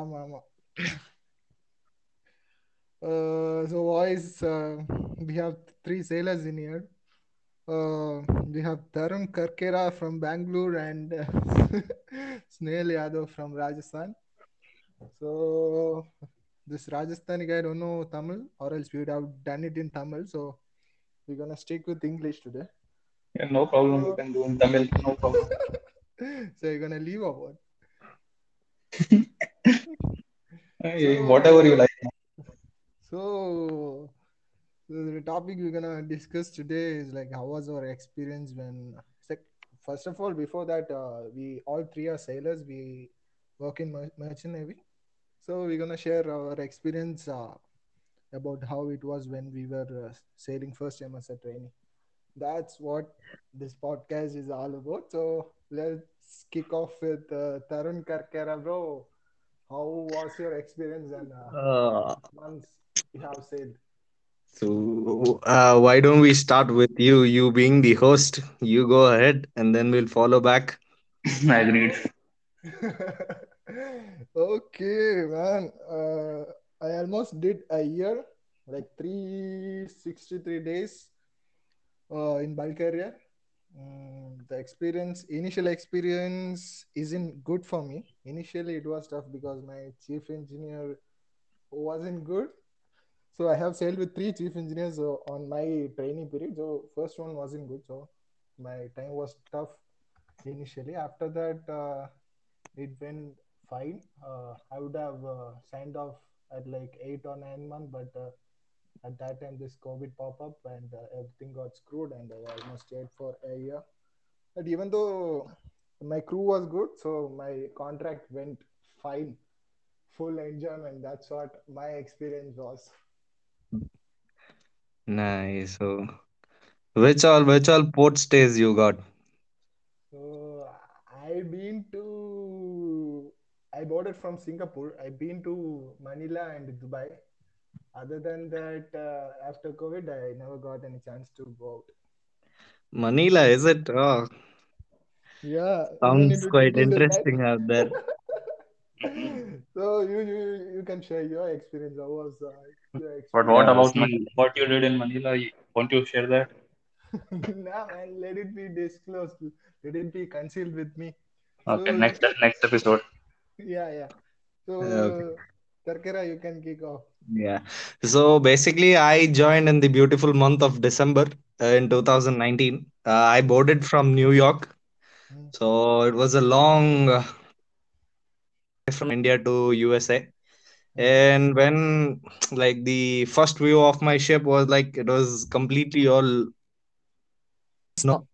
ஆமா ஆமா Uh, so boys, uh, we have three sailors in here. Uh, we have Tarun Karkera from Bangalore and uh, Snail Yadav from Rajasthan. So this Rajasthani guy don't know Tamil, or else we would have done it in Tamil. So we're gonna stick with English today. Yeah, no problem. You can do in Tamil. No problem. so you're gonna leave or what? So- whatever you like. So the topic we're gonna discuss today is like how was our experience when like first of all before that uh, we all three are sailors. We work in mer- merchant navy. So we're gonna share our experience uh, about how it was when we were uh, sailing first time as a trainee that's what this podcast is all about. So let's kick off with uh, tarun karkera bro how was your experience and uh, Uh, months you have said? so, uh, why don't we start with you? You being the host, you go ahead, and then we'll follow back. I Agreed. okay, man. Uh, I almost did a year, like 363 days uh, in bulk carrier. Mm, the experience, initial experience, isn't good for me. Initially, it was tough because my chief engineer wasn't good. So I have sailed with three chief engineers uh, on my training period. So first one wasn't good. So my time was tough initially. After that, uh, it went fine. Uh, I would have uh, signed off at like eight or nine months, but uh, at that time this COVID pop up and uh, everything got screwed, and I almost stayed for a year. But even though my crew was good, so my contract went fine, full enjoyment. That's what my experience was. Nice. So, which all which all port stays you got? So I've been to I boarded from Singapore. I've been to Manila and Dubai. Other than that, uh, after COVID, I never got any chance to go out. Manila, is it? Oh, Yeah, sounds quite dig into that. interesting out there. so you, you you can share your experience. How was uh, your But what Yeah, about see- Manila? What you did in Manila? You- Won't you share that? experience? nah, man, let it be disclosed. Let it be concealed with me. Okay, So- next next episode. Yeah, yeah. So, Okay. Tarkara, you can kick off. Yeah. So basically, I joined in the beautiful month of December uh, in 2019. Uh, I boarded from New York. Mm. So it was a long uh, from India to USA. And when like the first view of my ship was like it was completely all snow.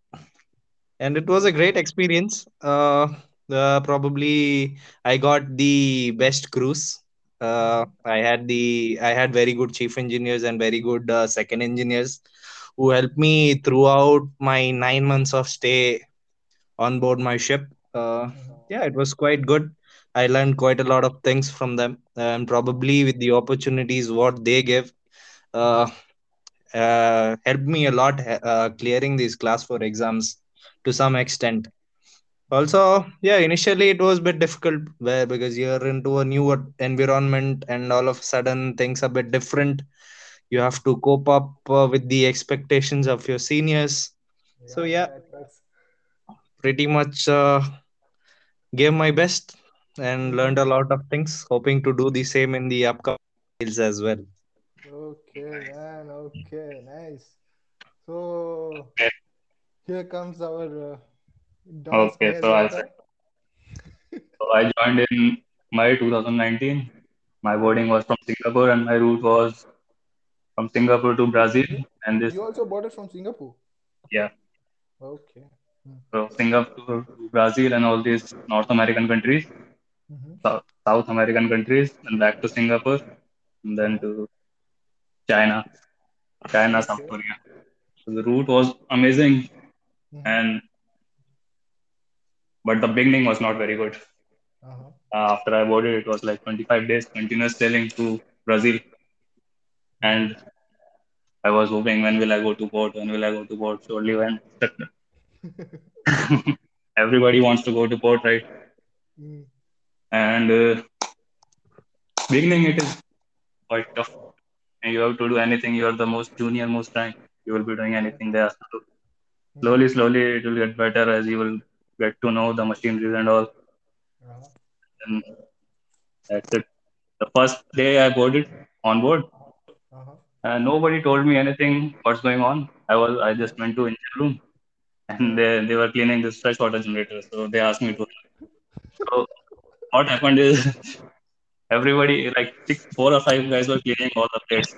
And it was a great experience. Uh, uh probably I got the best cruise. Uh, I had the I had very good chief engineers and very good uh, second engineers who helped me throughout my nine months of stay on board my ship. Uh, yeah, it was quite good. I learned quite a lot of things from them, and probably with the opportunities what they give, uh, uh, helped me a lot uh, clearing these class four exams to some extent. Also, yeah, initially it was a bit difficult where because you're into a new environment and all of a sudden things are a bit different. You have to cope up uh, with the expectations of your seniors. So, yeah. Pretty much uh, gave my best and learned a lot of things. Hoping to do the same in the upcoming fields as well. okay, man. Okay, nice. So here comes our uh, Okay, so I'll So I joined in May 2019. My boarding was from Singapore, and my route was from Singapore to Brazil. And this, You also boarded from Singapore. yeah, Okay. so Singapore to Brazil and all these North American countries, Mm-hmm. South, South American countries, and back to Singapore, and then to China, China, South Korea. So the route was amazing, Mhm. and but the beginning was not very good. Uh-huh. Uh, after I boarded, it was like 25 days continuous sailing to Brazil, and I was hoping when will I go to port? When will I go to port? Surely when. Everybody wants to go to port, right? Mm. And uh, beginning it is quite tough. And you have to do anything. You are the most junior, most rank. You will be doing anything they ask you to. Mhm. Slowly, slowly, it will get better as you will get to know the machineries and all. Uh-huh. And that's it. The first day I boarded on board, Uh-huh. uh, nobody told me anything. What's going on? I was I just went to engine room, and they they were cleaning this fresh water generator. So they asked me to. So what happened is everybody like six, four or five guys were cleaning all the plates.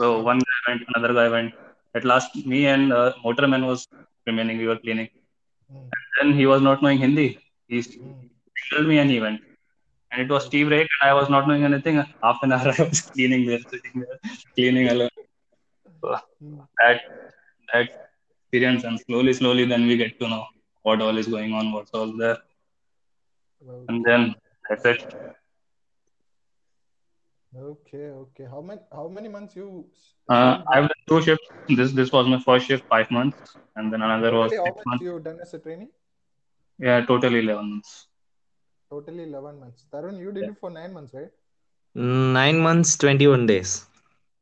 So one guy went, another guy went. At last, me and uh, motorman was remaining. We were cleaning. Then he was not knowing Hindi. He told me and he went. And it was tea break, and I was not knowing anything. Half an hour I was cleaning there, sitting there, cleaning alone. So Mm. that that experience, and slowly, slowly, then we get to know what all is going on, what's all there, and then that's it. Okay. Okay. How many how many months you Uh, I've done two shifts. This this was my first shift, five months, and then another was Totally, how six much months. you done as a trainee? Yeah, totally eleven months. Totally 11 months. Tarun, you did Yeah, it for nine months, right? Nine months, 21 days.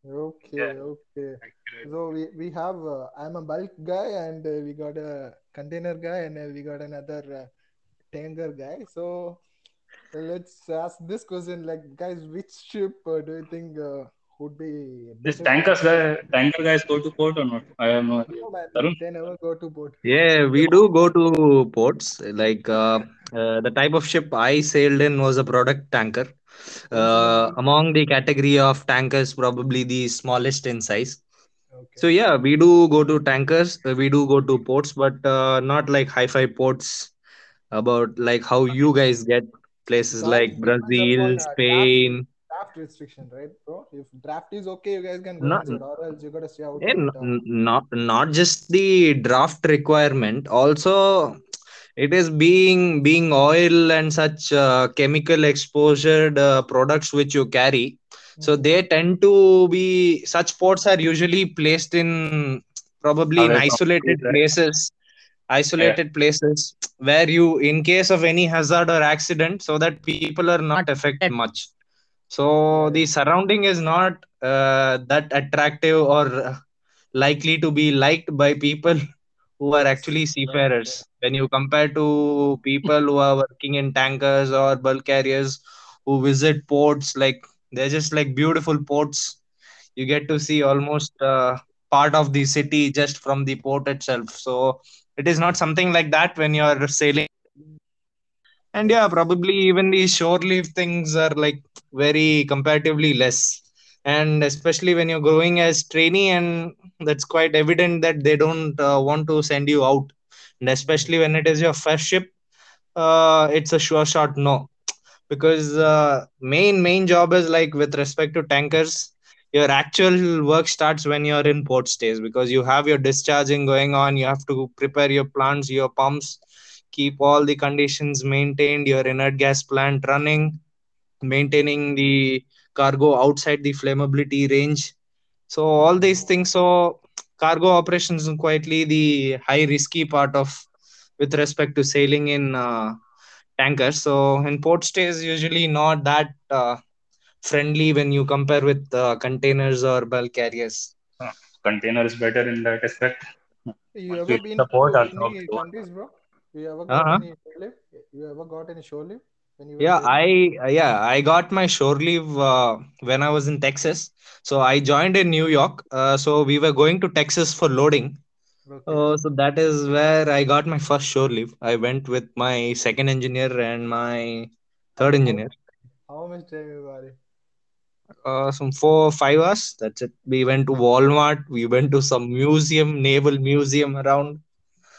Okay, yeah, okay. So we we have uh, I'm a bulk guy and uh, we got a container guy and uh, we got another uh, tanker guy. So let's ask this question, like guys, which ship uh, do you think uh, would be This better to tankers guy, tanker guys go to port or not? I have no idea. No man, they never go to port. Yeah, we do go to ports. Like uh, uh, the type of ship I sailed in was a product tanker. Uh, among the category of tankers, probably the smallest in size. So yeah, we do go to tankers. uh, We do go to ports, but uh, not like hi-fi ports. About like how you guys get It's places all like Brazil, upon uh, draft Spain. draft restriction, right, bro? If draft is okay, you guys can go Not inside, or else you gotta stay out Eh, at n- not not just the draft requirement also it is being being oil and such uh, chemical exposed uh, products which you carry so mhm. they tend to be such ports are usually placed in probably in isolated from isolated places Yeah, places where you in case of any hazard or accident so that people are not affected much. So the surrounding is not uh, that attractive or uh, likely to be liked by people who are actually yeah, yeah, seafarers when you compare to people who are working in tankers or bulk carriers who visit ports like they're just like beautiful ports. You get to see almost uh, part of the city just from the port itself. So it is not something like that when you're sailing and yeah, probably even the shore leave things are like very comparatively less. And especially when you're growing as trainee, and that's quite evident that they don't uh, want to send you out. And especially when it is your first ship, uh, it's a sure shot no. Because uh, main main job is like with respect to tankers, your actual work starts when you're in port stays because you have your discharging going on. You have to prepare your plants, your pumps, keep all the conditions maintained, your inert gas plant running, maintaining the cargo outside the flammability range. So all these things. So cargo operations quietly the high risky part of with respect to sailing in uh, tankers. So in port stays usually not that uh, friendly when you compare with uh, containers or bulk carriers. uh, container is better in that aspect. You ever been the port, to any countries, bro? You ever got Uh-huh. any shore leave? You ever got any shore leave when you Yeah, sailing? I uh, yeah I got my shore leave uh, when I was in Texas. So I joined in New York. Uh, so we were going to Texas for loading. Okay. Uh, so that is where I got my first shore leave. I went with my second engineer and my third How how engineer. how much time you got it? Uh, some four or five hours. That's it. We went to Walmart. We went to some museum, naval museum around.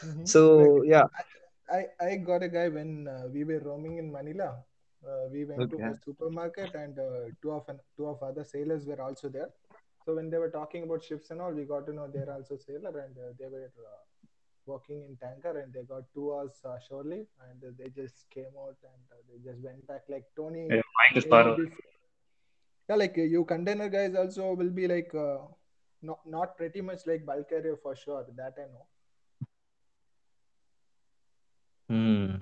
Mm-hmm. Like So yeah. I, I I got a guy when uh, we were roaming in Manila. Uh, we went to a supermarket and uh, two of an, two of other sailors were also there. So when they were talking about ships and all, we got to know they're also sailor and uh, they were uh, working in tanker and they got two hours uh, shore leave and uh, they just came out and uh, they just went back like Tony Yeah, mic is far maybe away. before. Yeah, like uh, you container guys also will be like uh, not not pretty much like bulk carrier for sure. That I know. Hmm.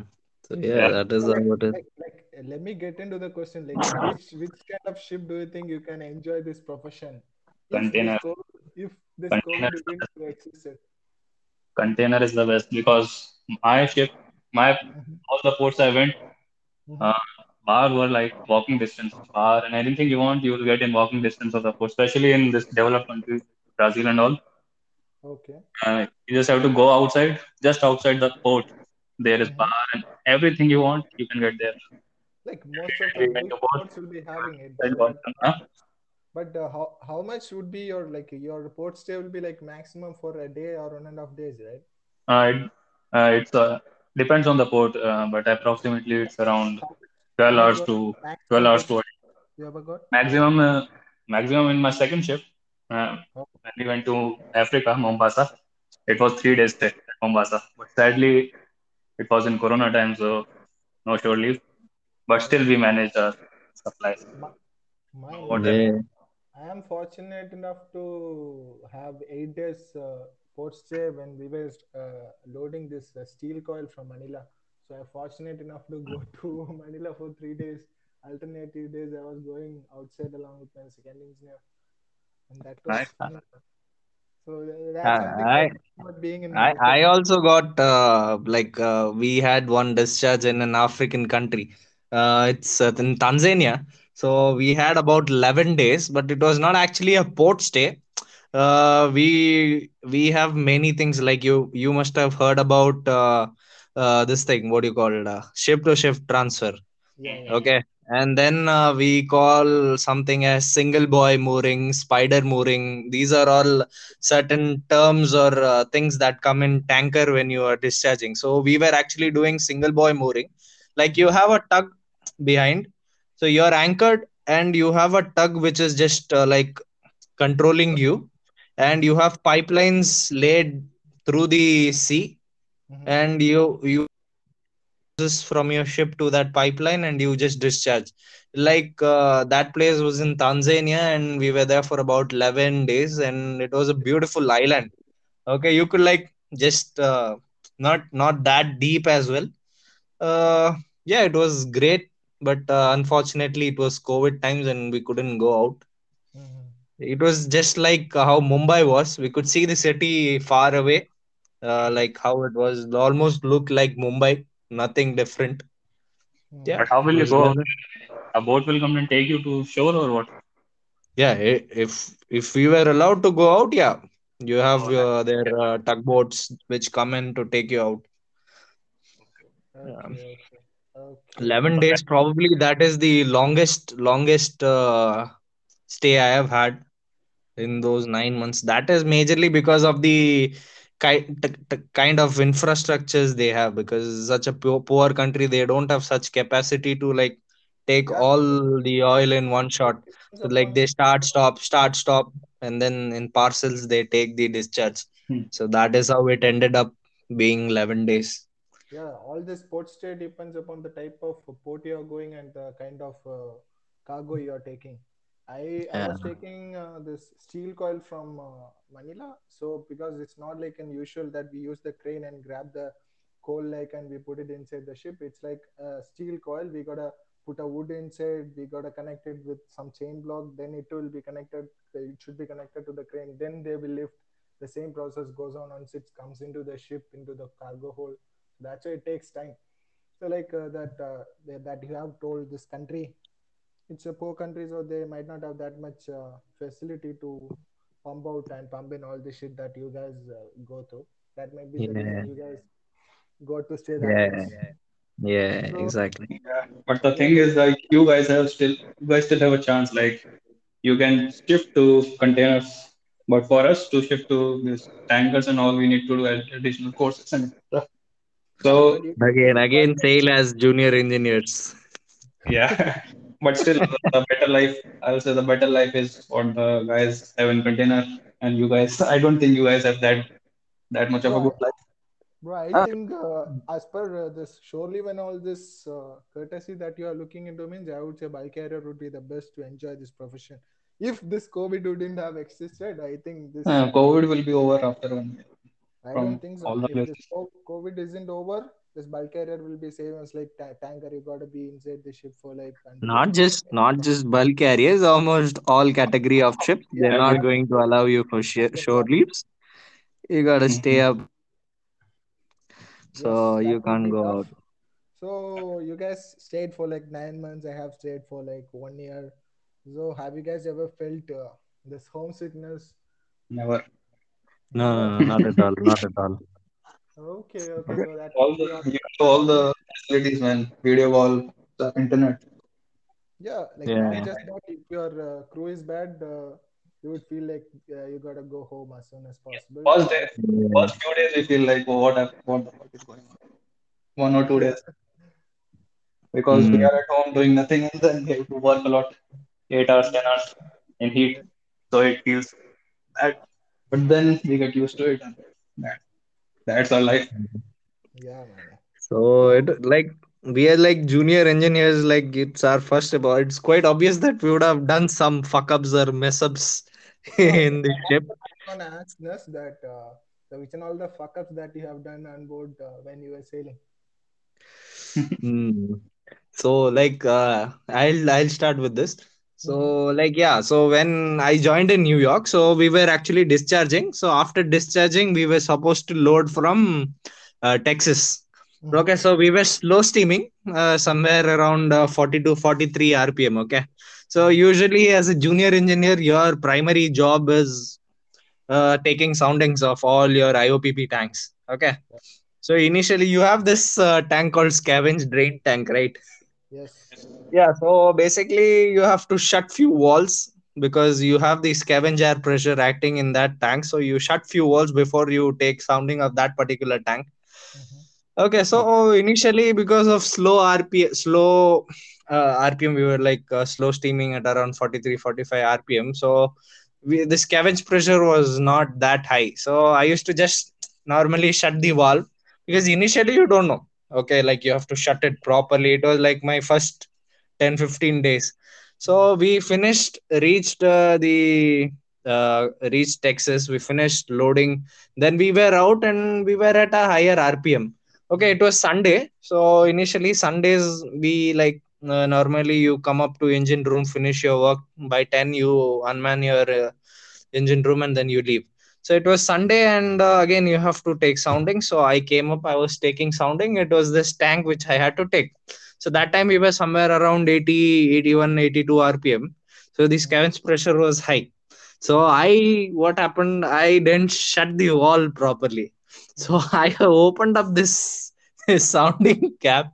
So yeah, Yeah, that is So how like it is. like like let me get into the question. Like, which which kind of ship do you think you can enjoy this profession if this Container. COVID, if this Container is the best. existed? Container is the best because my ship, my Mhm, all the ports I went, mhm. uh, bar were like walking distance. of Bar and anything you want, you will get in walking distance of the port, especially in this developed country, Brazil and all. Okay. Uh, you just have to go outside, just outside the port. There is bar Mhm. and everything you want, you can get there. Like most of the We went big to port, ports will be having it, but. Huh? but uh, how how much would be your like your port stay will be like maximum for a day or one and a half days, right? Uh, it, uh, it's uh, depends on the port, uh, but approximately it's around 12 hours to 12 hours to you ever got? maximum uh, maximum in my second shift. Uh, Oh, when we went to Africa, Mombasa, it was three days stay at Mombasa. But sadly, it was in Corona time, so no shore leave. But still, we managed our supplies. My, mine, Whatever. mine. Yeah. I am fortunate enough to have eight days uh, port stay when we were uh, loading this uh, steel coil from Manila. So I'm fortunate enough to go to Manila for three days. Alternative days I was going outside along with my second engineer, and that was fun. So uh, that's I being in I I also got uh, like uh, we had one discharge in an African country. Uh, it's uh, in Tanzania. So we had about 11 days, but it was not actually a port stay. Uh, we we have many things like you you must have heard about uh, this thing. What do you call it? Uh, ship to ship transfer. Yeah, yeah, yeah. Okay. And then uh, we call something as single buoy mooring, spider mooring. These are all certain terms or uh, things that come in tanker when you are discharging. So we were actually doing single buoy mooring. Like you have a tug behind. So you're anchored and you have a tug which is just uh, like controlling you. And you have pipelines laid through the sea. Mhm. And you, you from your ship to that pipeline and you just discharge. Like uh, that place was in tanzania and we were there for about 11 days and it was a beautiful island. Okay you could like just uh, not not that deep as well. Uh, yeah it was great but uh, unfortunately it was covid times and we couldn't go out. Mhm. it was just like how mumbai was. We could see the city far away uh, like how it was almost looked like mumbai nothing different yeah But how will you go? A boat will come and take you to shore or what? yeah if if we were allowed to go out yeah you have Oh, uh, their yeah. uh, tugboats which come in to take you out Okay, okay, okay. 11 days probably that is the longest longest uh, stay i have had in those 9 months that is majorly because of the ki- t- t- kind of infrastructures they have because such a poor, poor country they don't have such capacity to like take Yeah, all the oil in one shot. So like they start stop start stop and then in parcels they take the discharge. Hmm. so that is how it ended up being 11 days. Yeah all this port stay depends upon the type of port you're going and the kind of uh, cargo you're taking i i was taking uh, this steel coil from uh, manila. So because it's not like an usual that we use the crane and grab the coal like and we put it inside the ship. It's like a steel coil. We gotta put a wood inside. We gotta connect it with some chain block. Then it will be connected it should be connected to the crane. Then they will lift. The same process goes on once it comes into the ship into the cargo hold. That's why it takes time. So like uh, that uh, that that you have told this country it's a poor country so they might not have that much uh, facility to pump out and pump in all the shit that you guys uh, go through that might be the reason you guys got to stay that much yeah yeah so exactly Yeah. But the thing is, like, you guys have still, you guys still have a chance. Like, you can shift to containers, but for us to shift to this tankers and all, we need to do additional courses and stuff. So, but you can again again bulk sail as junior engineers yeah. But still, the better life, I will say the better life is what the guys have in container, and you guys, I don't think you guys have that that much of a good life. Bro, I Ah, think uh, as per uh, this surely when all this uh, courtesy that you are looking into means, I would say bulk carrier would be the best to enjoy this profession. If this COVID wouldn't have existed, I think this uh, COVID will be over after one year I don't think so. all the If this places. COVID isn't over, this bulk carrier will be same as like ta- tanker. You gotta be inside the ship for like until Not just not just bulk carriers, almost all category of ships. They're yeah, Agree. not going to allow you for sh- shore leaves. You gotta stay Mhm. up, so that you can't go tough. out. So you guys stayed for like nine months. I have stayed for like one year. So have you guys ever felt uh, this homesickness? Never. No, no, no, not at all, not at all. Okay, okay. So that All the awesome. you have all the facilities, man. Video call, the internet. Yeah, like not Yeah. just that. If your uh, crew is bad, uh, you would feel like uh, you gotta go home as soon as possible. First day, Yeah. first few days, we feel like, oh, what, hap- what the fuck is going on? One or two days, because we Mm. are at home doing nothing, and then we have to work a lot, eight hours, ten hours in heat, so it feels bad. But then we get used to it, and that, that's our life. yeah, man. So So it like we are like junior engineers, like it's our first about. It's quite obvious that we would have done some fuck ups or mess ups in the ship. what I want to ask Nas that uh, the which and all the fuck ups that you have done on board uh, when you were sailing. Mm. So like uh, I'll I'll start with this. So Mm-hmm. like yeah, so when I joined in New York, so we were actually discharging. So after discharging, we were supposed to load from uh, Texas. Mm-hmm. Okay, so we were slow steaming uh, somewhere around uh, 40 to 43 RPM. Okay, so usually as a junior engineer, your primary job is uh, taking soundings of all your IOPP tanks. Okay, so initially you have this uh, tank called scavenge drain tank, right? Yes. Yeah, so basically you have to shut few walls because you have the scavenge air pressure acting in that tank. So you shut few walls before you take sounding of that particular tank. Mm-hmm. Okay, so initially because of slow RP slow uh, RPM, we were like uh, slow steaming at around 43, 45 RPM. So we, the scavenge pressure was not that high. So I used to just normally shut the valve because initially you don't know. Okay, like you have to shut it properly. It was like my first 10 15 days. So we finished, reached uh, the uh, reached Texas. We finished loading. Then we were out and we were at a higher RPM okay it was sunday. So initially sundays we like uh, normally you come up to engine room finish your work. By 10 you unman your uh, engine room and then you leave. So it was sunday and uh, again you have to take sounding. So i came up i was taking sounding. It was this tank which i had to take so that time we were somewhere around 80 81 82 rpm so the scavenge pressure was high so i what happened i didn't shut the wall properly so I opened up this sounding cap,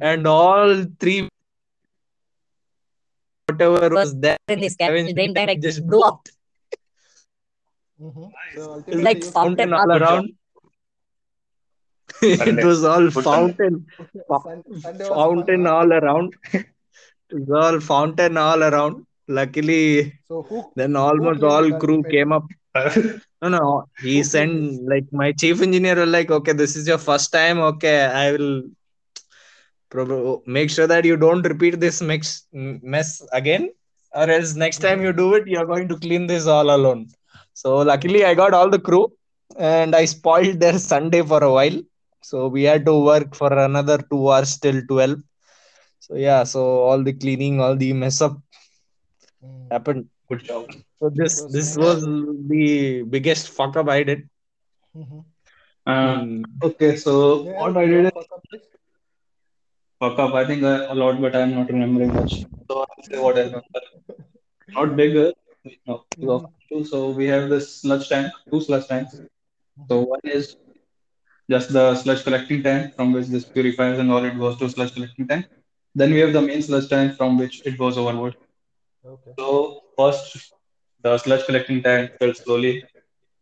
and all three whatever was there in the scavenge drain tank just blew out. Mm-hmm. So like you fountain all around. it was all Good fountain, fou- Sunday fountain all around. It was all fountain all around. Luckily, So who then almost cleaned all crew came up. No, no, he Who sent like my chief engineer was like, okay, this is your first time. Okay, I will prob- make sure that you don't repeat this mix mess again, or else next time you do it, you're going to clean this all alone. So luckily, I got all the crew, and I spoiled their Sunday for a while. So we had to work for another two hours till twelve. So yeah, so all the cleaning, all the mess up Mm. happened. Good job. So this So this Sneha, was the biggest fuck up I did. mm-hmm. Uh, Hmm. okay, so Sneha, what I did is fuck up list? fuck up. I think I, a lot, but I'm not remembering much. So I'll say what I remember. Not bigger. No, Mm-hmm. So we have this sludge tank, two sludge tanks. So Mm-hmm. one is just the sludge collecting tank from which this purifies and all it goes to sludge collecting tank. Then we have the main sludge tank from which it goes overboard. Okay. So first the sludge collecting tank fills slowly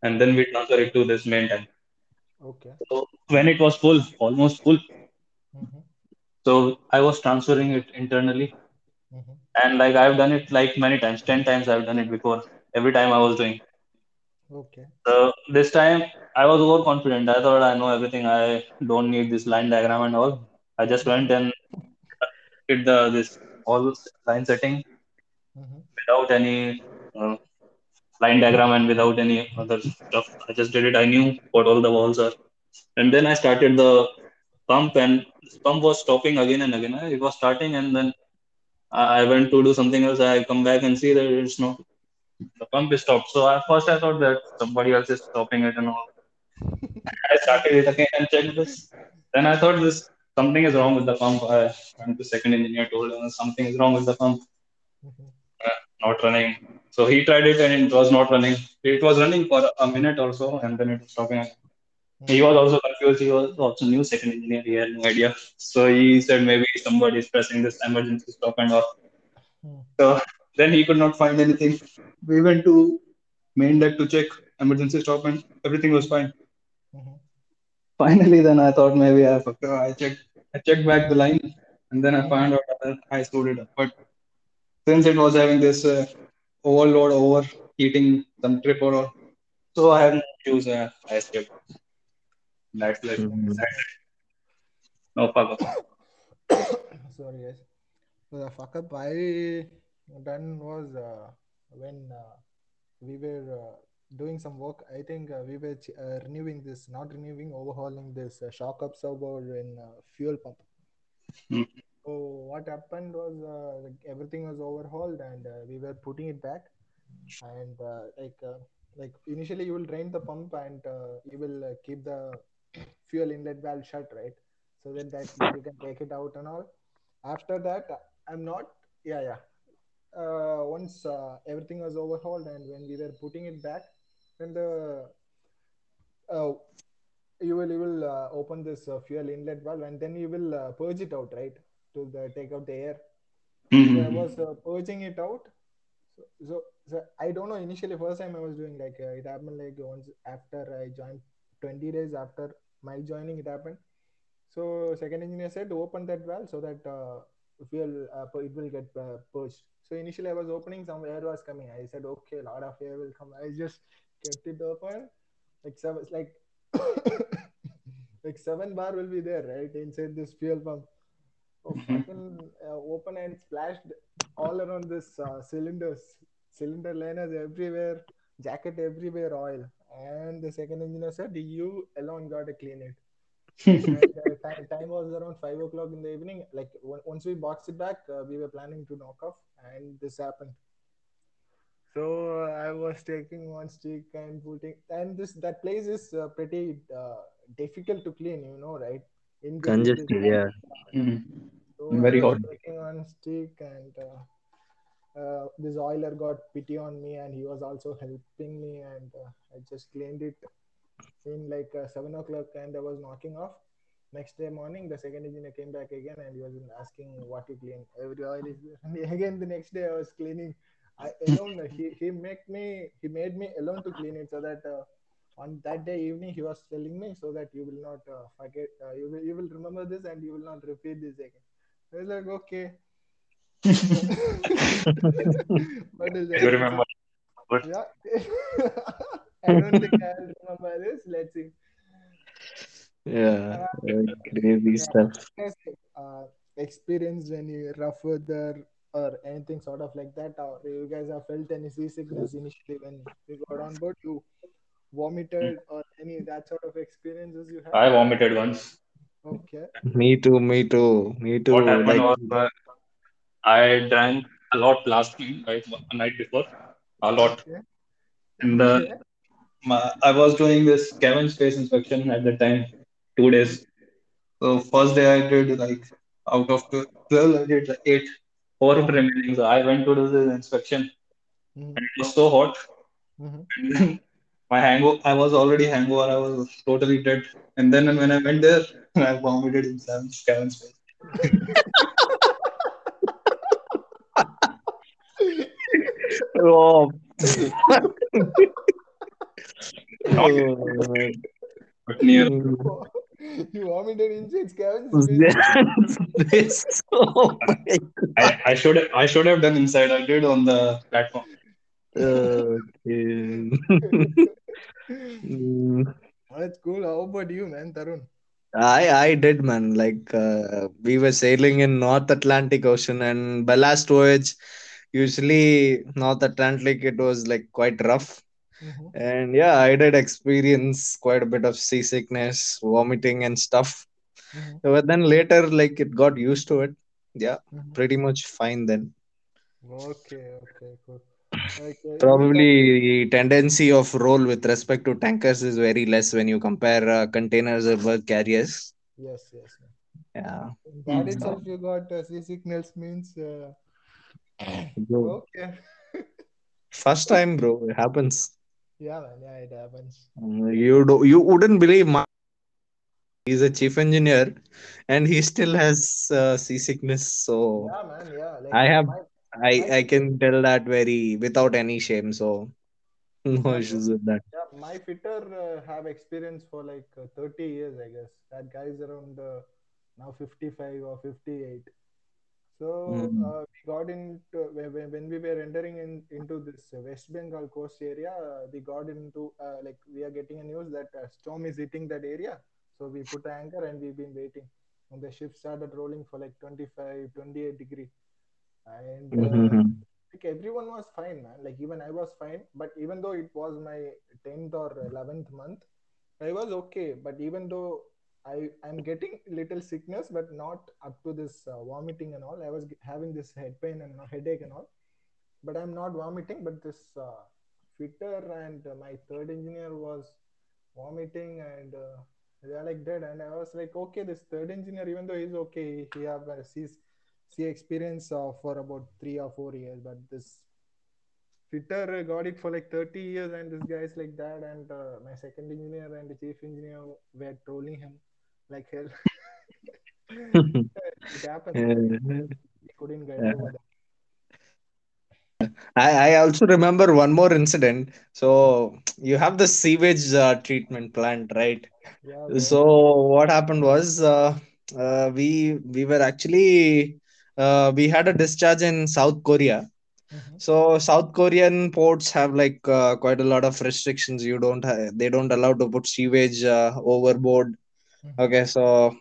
and then we transfer it to this main tank. Okay. So when it was full, almost full, Mm-hmm. so I was transferring it internally Mm-hmm. and like I've done it like many times, 10 times I've done it before. Every time I was doing. Okay. So this time I was overconfident. I thought I know everything. I don't need this line diagram and all. I just went and did the this all line setting Mm-hmm. without any uh, line diagram and without any other stuff. I just did it. I knew what all the walls are, and then I started the pump, and this pump was stopping again and again. It was starting, and then I I went to do something else. I come back and see that it's not the pump is stopped. So at first I thought that somebody else is stopping it and all. I started it again and checked this. Then I thought this something is wrong with the pump. I went to second engineer, told him something is wrong with the pump, Mhm. uh, not running. So he tried it and it was not running. It was running for a minute or so and then it was stopping. again. He was also confused. He was also new second engineer. He had no idea. So he said maybe somebody is pressing this emergency stop and off. Hmm. So then he could not find anything. We went to main deck to check emergency stop and everything was fine. Mhm. Finally, then I thought maybe I fucked up. I checked, I checked back the line, and then I found out that I screwed it up. But since it was having this uh, overload, overheating, some trip or all, so I haven't used uh, I skipped. That's like Mhm. that's it. no fuck up. Sorry, guys. So the fuck up I done was uh, when uh, we were uh, doing some work. I think uh, we were ch- uh, renewing this, not renewing, overhauling this uh, shock absorber in uh, fuel pump. Hmm. So what happened was uh, like everything was overhauled and uh, we were putting it back. And uh, like uh, like initially you will drain the pump and uh, you will uh, keep the fuel inlet valve shut, right? So that that you can take it out and all. After that, I'm not. Yeah, yeah. Uh, once uh, everything was overhauled and when we were putting it back, then the uh, you will you will uh, open this uh, fuel inlet valve and then you will uh, purge it out, right? To the take out the air. So I was uh, purging it out. So, so, so I don't know. Initially, first time I was doing like uh, it happened like once after I joined, twenty days after my joining, it happened. So second engineer said open that valve so that uh, fuel uh, it will get uh, purged. So initially I was opening, some air was coming. I said okay, a lot of air will come. I just kept it open. Like seven, like like seven bar will be there right inside this fuel pump. Oh Mhm. fucking uh, open and splashed all around this uh, cylinders, cylinder liners everywhere, jacket everywhere, oil. And the second engineer said, "You alone got to clean it." and uh, time, time was around five o'clock in the evening. Like on- once we boxed it back, uh, we were planning to knock off, and this happened. So uh, I was taking one stick and putting, and this that place is uh, pretty uh, difficult to clean, you know, right? In between this, Congested, yeah. Mhm. so Very was hot. taking one stick, and uh, uh, this oiler got pity on me, and he was also helping me, and uh, I just cleaned it in like uh, seven o'clock, and I was knocking off. Next day morning, the second engineer came back again, and he was asking what you clean. Every oil is there. And again, the next day I was cleaning. I alone. He he make me he made me alone to clean it so that. Uh, on that day evening, he was telling me so that you will not uh, forget, uh, you will you will remember this and you will not repeat this again. I was like, okay. what is that? You remember? But Yeah. I don't think I'll remember this. Let's see. Yeah, Uh, crazy yeah. stuff. Guys, uh, experienced any rough weather or anything sort of like that? Or you guys have felt any seasickness initially when you got on board? You vomited or any that sort of experiences you had? I vomited once. Okay. Me too, me too, me too. What happened Like, was uh, I drank a lot last night, right, a night before, a lot. Okay. And uh, Okay. my, I was doing this cabin space inspection at the time, two days. So first day I did like out of 12, I did like eight, four remaining. So I went to do this inspection Mhm. and it was so hot. Mhm. My hangover, I was already hangover. I was totally dead. And then when I went there, I vomited in cabin cabin space. oh, Not yet, oh, man. but near. You vomited inside cabin Was space. that this? Oh I, I should have, I should have done inside. I did on the platform. Okay. Mm. That's cool. How about you, man, Tarun? I I did man like uh, we were sailing in North Atlantic Ocean and ballast voyage usually North Atlantic it was like quite rough Mhm. and yeah I did experience quite a bit of seasickness vomiting and stuff Mhm. But then later, like it got used to it. Yeah, Mhm. pretty much fine then. Okay, okay, cool. Like uh, in the con- Probably the tendency of roll with respect to tankers is very less when you compare uh, containers or bulk carriers. yes, yes. man. Yeah. That itself, you got uh, sea signals means uh, okay. first time, bro, it happens. Yeah, man. Yeah, it happens. Uh, You do, you wouldn't believe my, he's a chief engineer and he still has uh, seasickness. So Yeah, man. Yeah, like I have my I my I can tell that very without any shame. So no issues with that. Yeah, my fitter uh, have experience for like uh, 30 years, I guess. That guy is around uh, now 55 or 58. So Mm. uh, we got into when, when we were entering in, into this uh, West Bengal coast area, uh, we got into uh, like we are getting a news that a storm is hitting that area. So we put anchor and we've been waiting. And the ship started rolling for like 25, 28 degree. And uh, Mhm. like everyone was fine, man. Like even I was fine. But even though it was my 10th or 11th month, I was okay. But even though I I'm getting little sickness, but not up to this uh, vomiting and all. I was having this head pain and headache and all. But I'm not vomiting. But this uh, fitter and uh, my third engineer was vomiting and uh, they are like dead. And I was like, okay, this third engineer, even though he's okay, he have sea sea experience uh, for about three or four years. But this fitter got it for like 30 years, and this guy is like that. And uh, my second engineer and the chief engineer were trolling him like hell. it happens. He couldn't get Yeah. over that. I, I also remember one more incident. So you have the sewage uh, treatment plant, right? Yeah. So what happened was uh, uh, we we were actually uh, we had a discharge in South Korea. Mhm, So South Korean ports have like uh, quite a lot of restrictions. You don't ha- they don't allow to put sewage uh, overboard. Mhm, Okay, so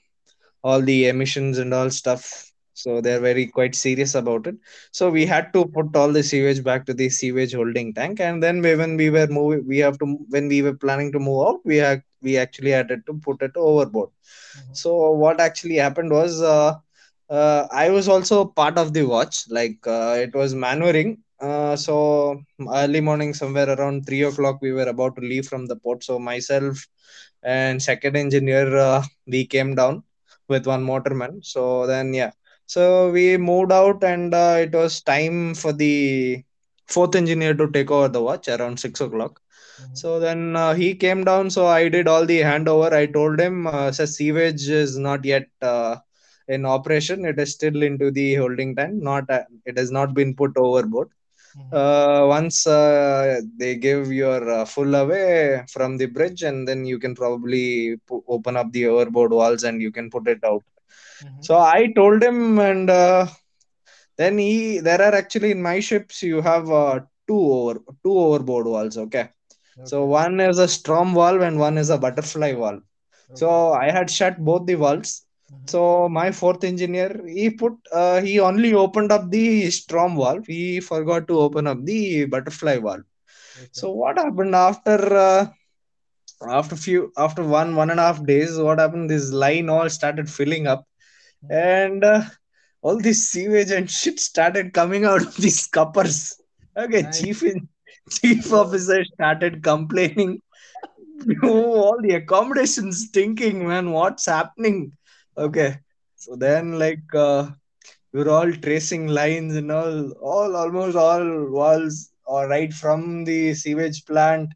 all the emissions and all stuff. So they're very quite serious about it. So we had to put all the sewage back to the sewage holding tank, and then we, when we were moving, we have to when we were planning to move out, we had we actually had to put it overboard. mhm, So what actually happened was, uh, uh, I was also part of the watch. Like uh, it was maneuvering. Uh, so early morning, somewhere around three o'clock, we were about to leave from the port. So myself and second engineer, uh, we came down with one motorman. So then, yeah. So we moved out, and uh, it was time for the fourth engineer to take over the watch around six o'clock. mhm, So then uh, he came down. So I did all the handover. I told him, uh, "Sir, sewage is not yet uh, in operation. It is still into the holding tank. Not uh, it has not been put overboard. Uh, once uh, they give your uh, full away from the bridge, and then you can probably po- open up the overboard walls and you can put it out." mhm. So I told him, and uh, then he there are actually in my ships you have uh, two over two overboard walls. Okay so one is a storm valve and one is a butterfly valve. So I had shut both the valves. So my fourth engineer, he put, uh, he only opened up the storm valve. He forgot to open up the butterfly valve. So what happened after, uh, after few, after one one and a half days, what happened? This line all started filling up, and uh, all this sewage and shit started coming out of these scuppers. Okay, Nice. chief in, chief officer started complaining Oh, all the accommodations stinking, man. What's happening? Okay. So then, like, uh, we were all tracing lines and all, all almost all walls, or right from the sewage plant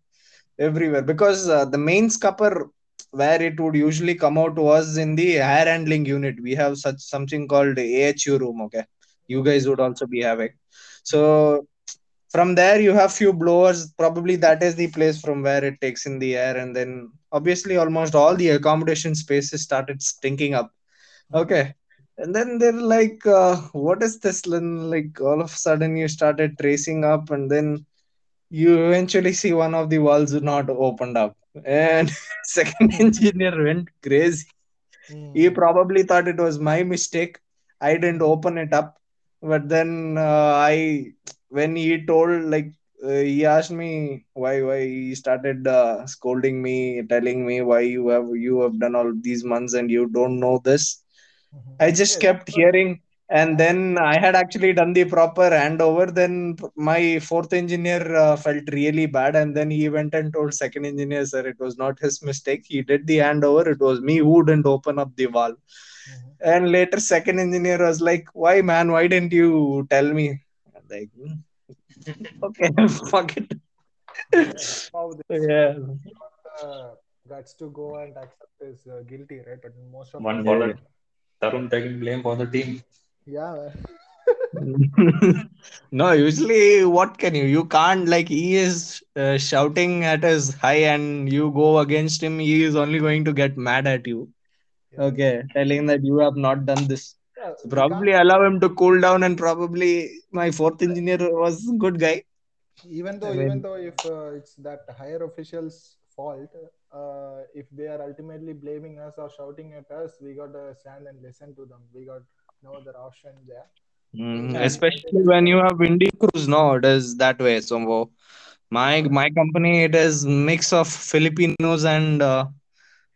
everywhere. Because uh, the main scupper where it would usually come out was in the air handling unit. We have such something called AHU room. Okay. You guys would also be having. So from there you have few blowers. Probably that is the place from where it takes in the air and then obviously almost all the accommodation spaces started stinking up. Okay. And then they're like uh, what is this? Then, like all of a sudden you started tracing up and then you eventually see one of the walls not opened up. And second engineer went crazy. He mhm, probably thought it was my mistake. I didn't open it up. But then uh, I, when he told, like, uh, he asked me why why he started uh, scolding me telling me why you have you have done all these months and you don't know this Mhm. i just kept hearing and then i had actually done the proper handover then my fourth engineer uh, felt really bad. And then he went and told second engineer sir it was not his mistake. He did the handover. It was me who didn't open up the valve. Mhm. and later second engineer was like why man? Why didn't you tell me? I'm like "Hmm, okay fuck it. How they yeah. Uh, guts to go and accept is uh, guilty, right? But most of One us- for the Tarun taking blame for the team. Yeah, no usually what can you you can't like he is uh, shouting at us high and you go against him he is only going to get mad at you. Yeah. okay telling that you have not done this. Yeah, probably allow him to cool down and probably my fourth engineer was good guy. Even though I even though if uh, it's that higher officials fault uh, if they are ultimately blaming us or shouting at us we got to stand and listen to them. We got no other option there. Mm, Yeah. especially when you have windy crews no it is that way. So my my company it is mix of Filipinos and uh,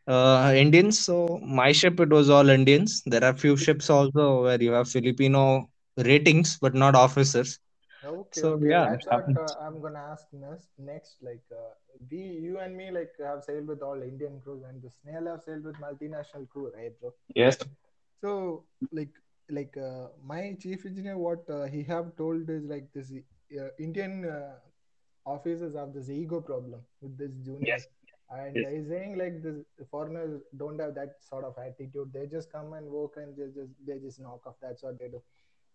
uh, Indians. So my ship it was all Indians. There are few ships also where you have Filipino ratings but not officers. Okay So, okay. yeah, that's it what happens. uh, i'm gonna ask next next like uh, we you and me like have sailed with all indian crews and the snail have sailed with multinational crew right bro? Yes. so like like uh, my chief engineer what uh, he have told is like this uh, indian uh, officers have this ego problem with this juniors and Yes. he's saying like this foreigners don't have that sort of attitude. They just come and work and they just they just knock off. That's what they do.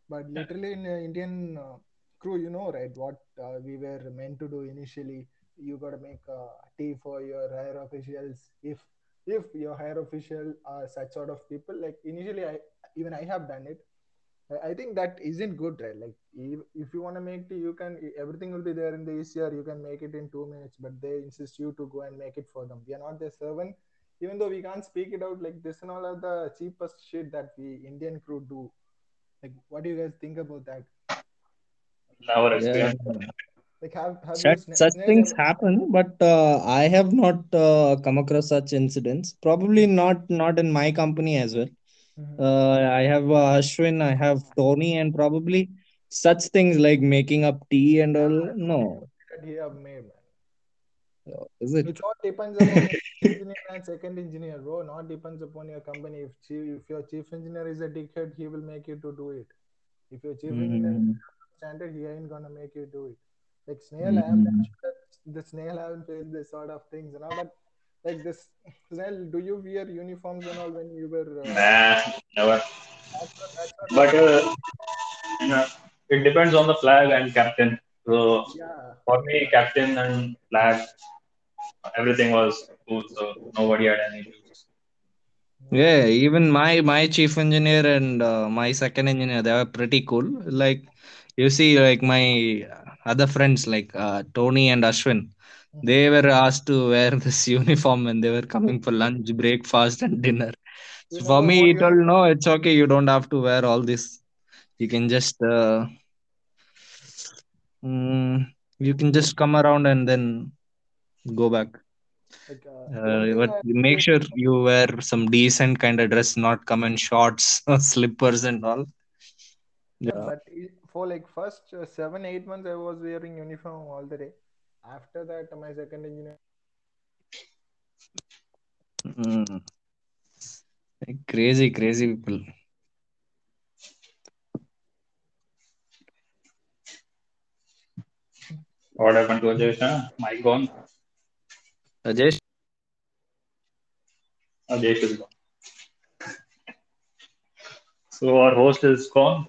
But literally in uh, indian uh, crew you know right what uh, we were meant to do initially you got to make a tea for your higher officials. If if your higher official are such sort of people like initially i even i have done it I- I think that isn't good, right? Like, if, if you want to make tea, you can. Everything will be there in the ECR. You can make it in two minutes, but they insist you to go and make it for them. We are not their servant, even though we can't speak it out. Like this and all of the cheapest shit that we Indian crew do. Like, what do you guys think about that? Our Yeah. Like, have have such, such things ever- happen but uh, i have not uh, come across such incidents probably not not in my company as well Mhm. uh, i have uh, ashwin i have tony and probably such things like making up tea and all no he have made, man. is it It all depends upon your engineer and second engineer, bro. Not depends upon your company. If chief, if your chief engineer is a dickhead, he will make you to do it. If your chief engineer Mm, standard, he ain't gonna make you do it. Like snail, I am mm. not sure the snail haven't faced this sort of things you know but like this snail, do you wear uniforms and all when you were? Uh, Nah, never. that's what, that's what But uh, yeah, it depends on the flag and captain. So yeah, for me, captain and flag, everything was cool. So nobody had any issues. yeah even my my chief engineer and uh, my second engineer they were pretty cool like you see like my other friends like uh, tony and ashwin. They were asked to wear this uniform when they were coming for lunch breakfast and dinner. So for me it all no it's okay. You don't have to wear all this. You can just uh, mm, you can just come around and then go back. Uh, uh, but make sure you wear some decent kind of dress not come in shorts slippers and all. Yeah, but for like first uh, seven eight months, I was wearing uniform all the day. After that, my second engineer. Mm. Crazy crazy people What happened to Ajay? Huh? Mike gone. Rajesh Ajay is gone. So our host is gone.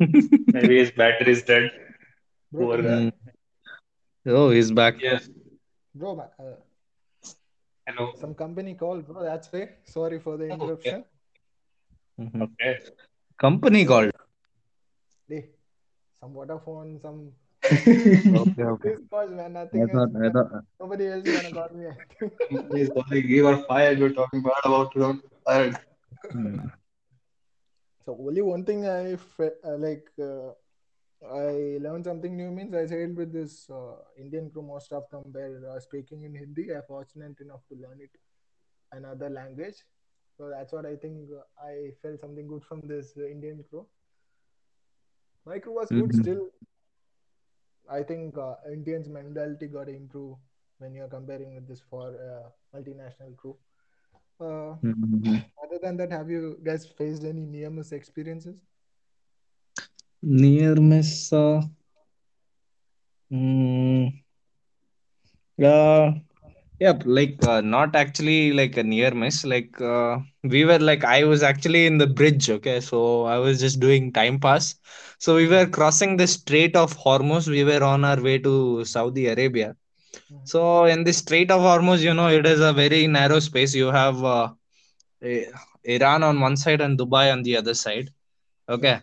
Maybe his battery is dead. Bro, Poor guy. Oh he's back Yes. bro, uh, Hello. some company called, bro. That's why. Sorry for the interruption. Mhm. Okay. company called Hey, some Vodafone, some. okay okay This calls, man. I Nothing thought, else. I thought, Nobody else is gonna call me. He's calling. You are fired. You're talking bad about you. Fired. So only one thing I fe- uh, like. Uh, I learned something new means I sailed with this uh, Indian crew. Most of them were uh, speaking in Hindi. I'm fortunate enough to learn it another language. So that's what I think. Uh, I felt something good from this uh, Indian crew. My crew was good. Mhm. Still, I think uh, Indians' mentality got improved when you're comparing with this for uh, multinational crew. Uh, Mhm. other than that, have you guys faced any near miss experiences? Near miss. Uh, mm, uh, Yep, like uh, not actually like a near miss. Like uh, we were like I was actually in the bridge. Okay, so I was just doing time pass. So we were crossing the Strait of Hormuz. We were on our way to Saudi Arabia. So in the Strait of Hormuz, you know, it is a very narrow space. You have uh, Iran on one side and Dubai on the other side. Okay,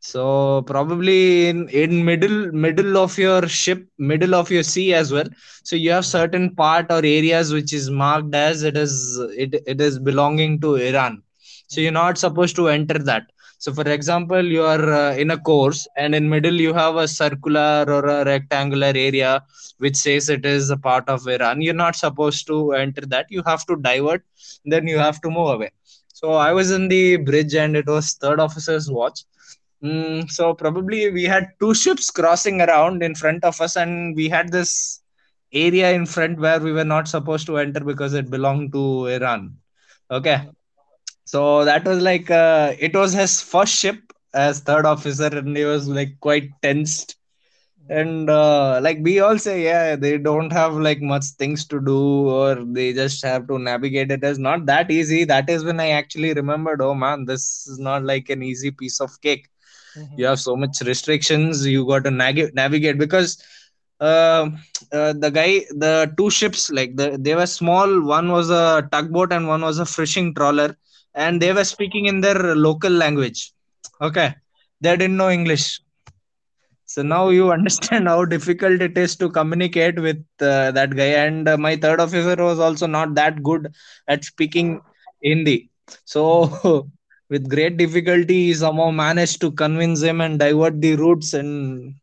so probably in in middle middle of your ship, middle of your sea as well. So you have certain part or areas which is marked as it is it, it is belonging to Iran. So you're not supposed to enter that. So for example, you are uh, in a course and in middle you have a circular or a rectangular area which says it is a part of Iran. You're not supposed to enter that. You have to divert, then you have to move away. So I was in the bridge and it was third officer's watch Mm, so probably we had two ships crossing around in front of us, and we had this area in front where we were not supposed to enter because it belonged to Iran. Okay, so that was like uh, it was his first ship as third officer, and he was like quite tensed. And uh, like we all say, yeah, they don't have like much things to do, or they just have to navigate it. It's not that easy. That is when I actually remembered, oh man, this is not like an easy piece of cake you mhm, have so much restrictions you got to nag- navigate because uh, uh, the guy the two ships like the they were small one was a tugboat and one was a fishing trawler and they were speaking in their local language. Okay. They didn't know english. So now you understand how difficult it is to communicate with uh, that guy. And uh, my third officer was also not that good at speaking hindi. So with great difficulty he somehow managed to convince him and divert the routes. And,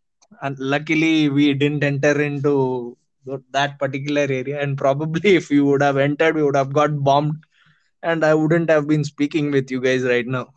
and luckily we didn't enter into that particular area. And probably if we would have entered we would have got bombed and i wouldn't have been speaking with you guys right now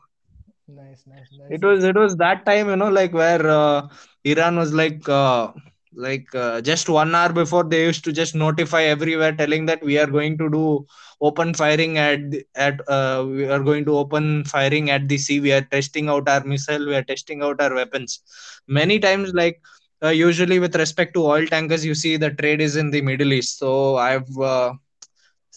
Nice, nice. nice. it was it was that time, you know, like where uh, Iran was like uh, like uh, just one hour before they used to just notify everywhere telling that we are going to do open firing at at uh, we are going to open firing at the sea. We are testing out our missile. We are testing out our weapons. Many times, like uh, usually with respect to oil tankers, you see the trade is in the Middle East. So I've uh,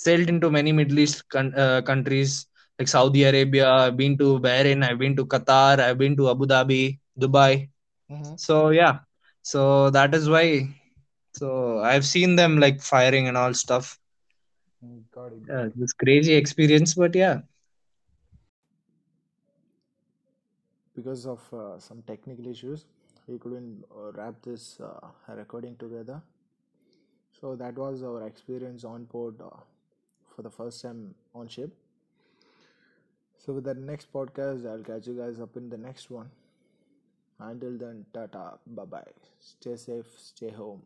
sailed into many Middle East con- uh, countries like Saudi Arabia. I've been to Bahrain. I've been to Qatar. I've been to Abu Dhabi, Dubai. mhm. So yeah, so that is why. So I've seen them like firing and all stuff. Got it, Yeah, this crazy experience, but yeah. Because of uh, some technical issues, we couldn't uh, wrap this uh, recording together. So that was our experience on board uh, for the first time on ship. So with the next podcast, I'll catch you guys up in the next one. Until then, tata, bye bye. Stay safe, stay home.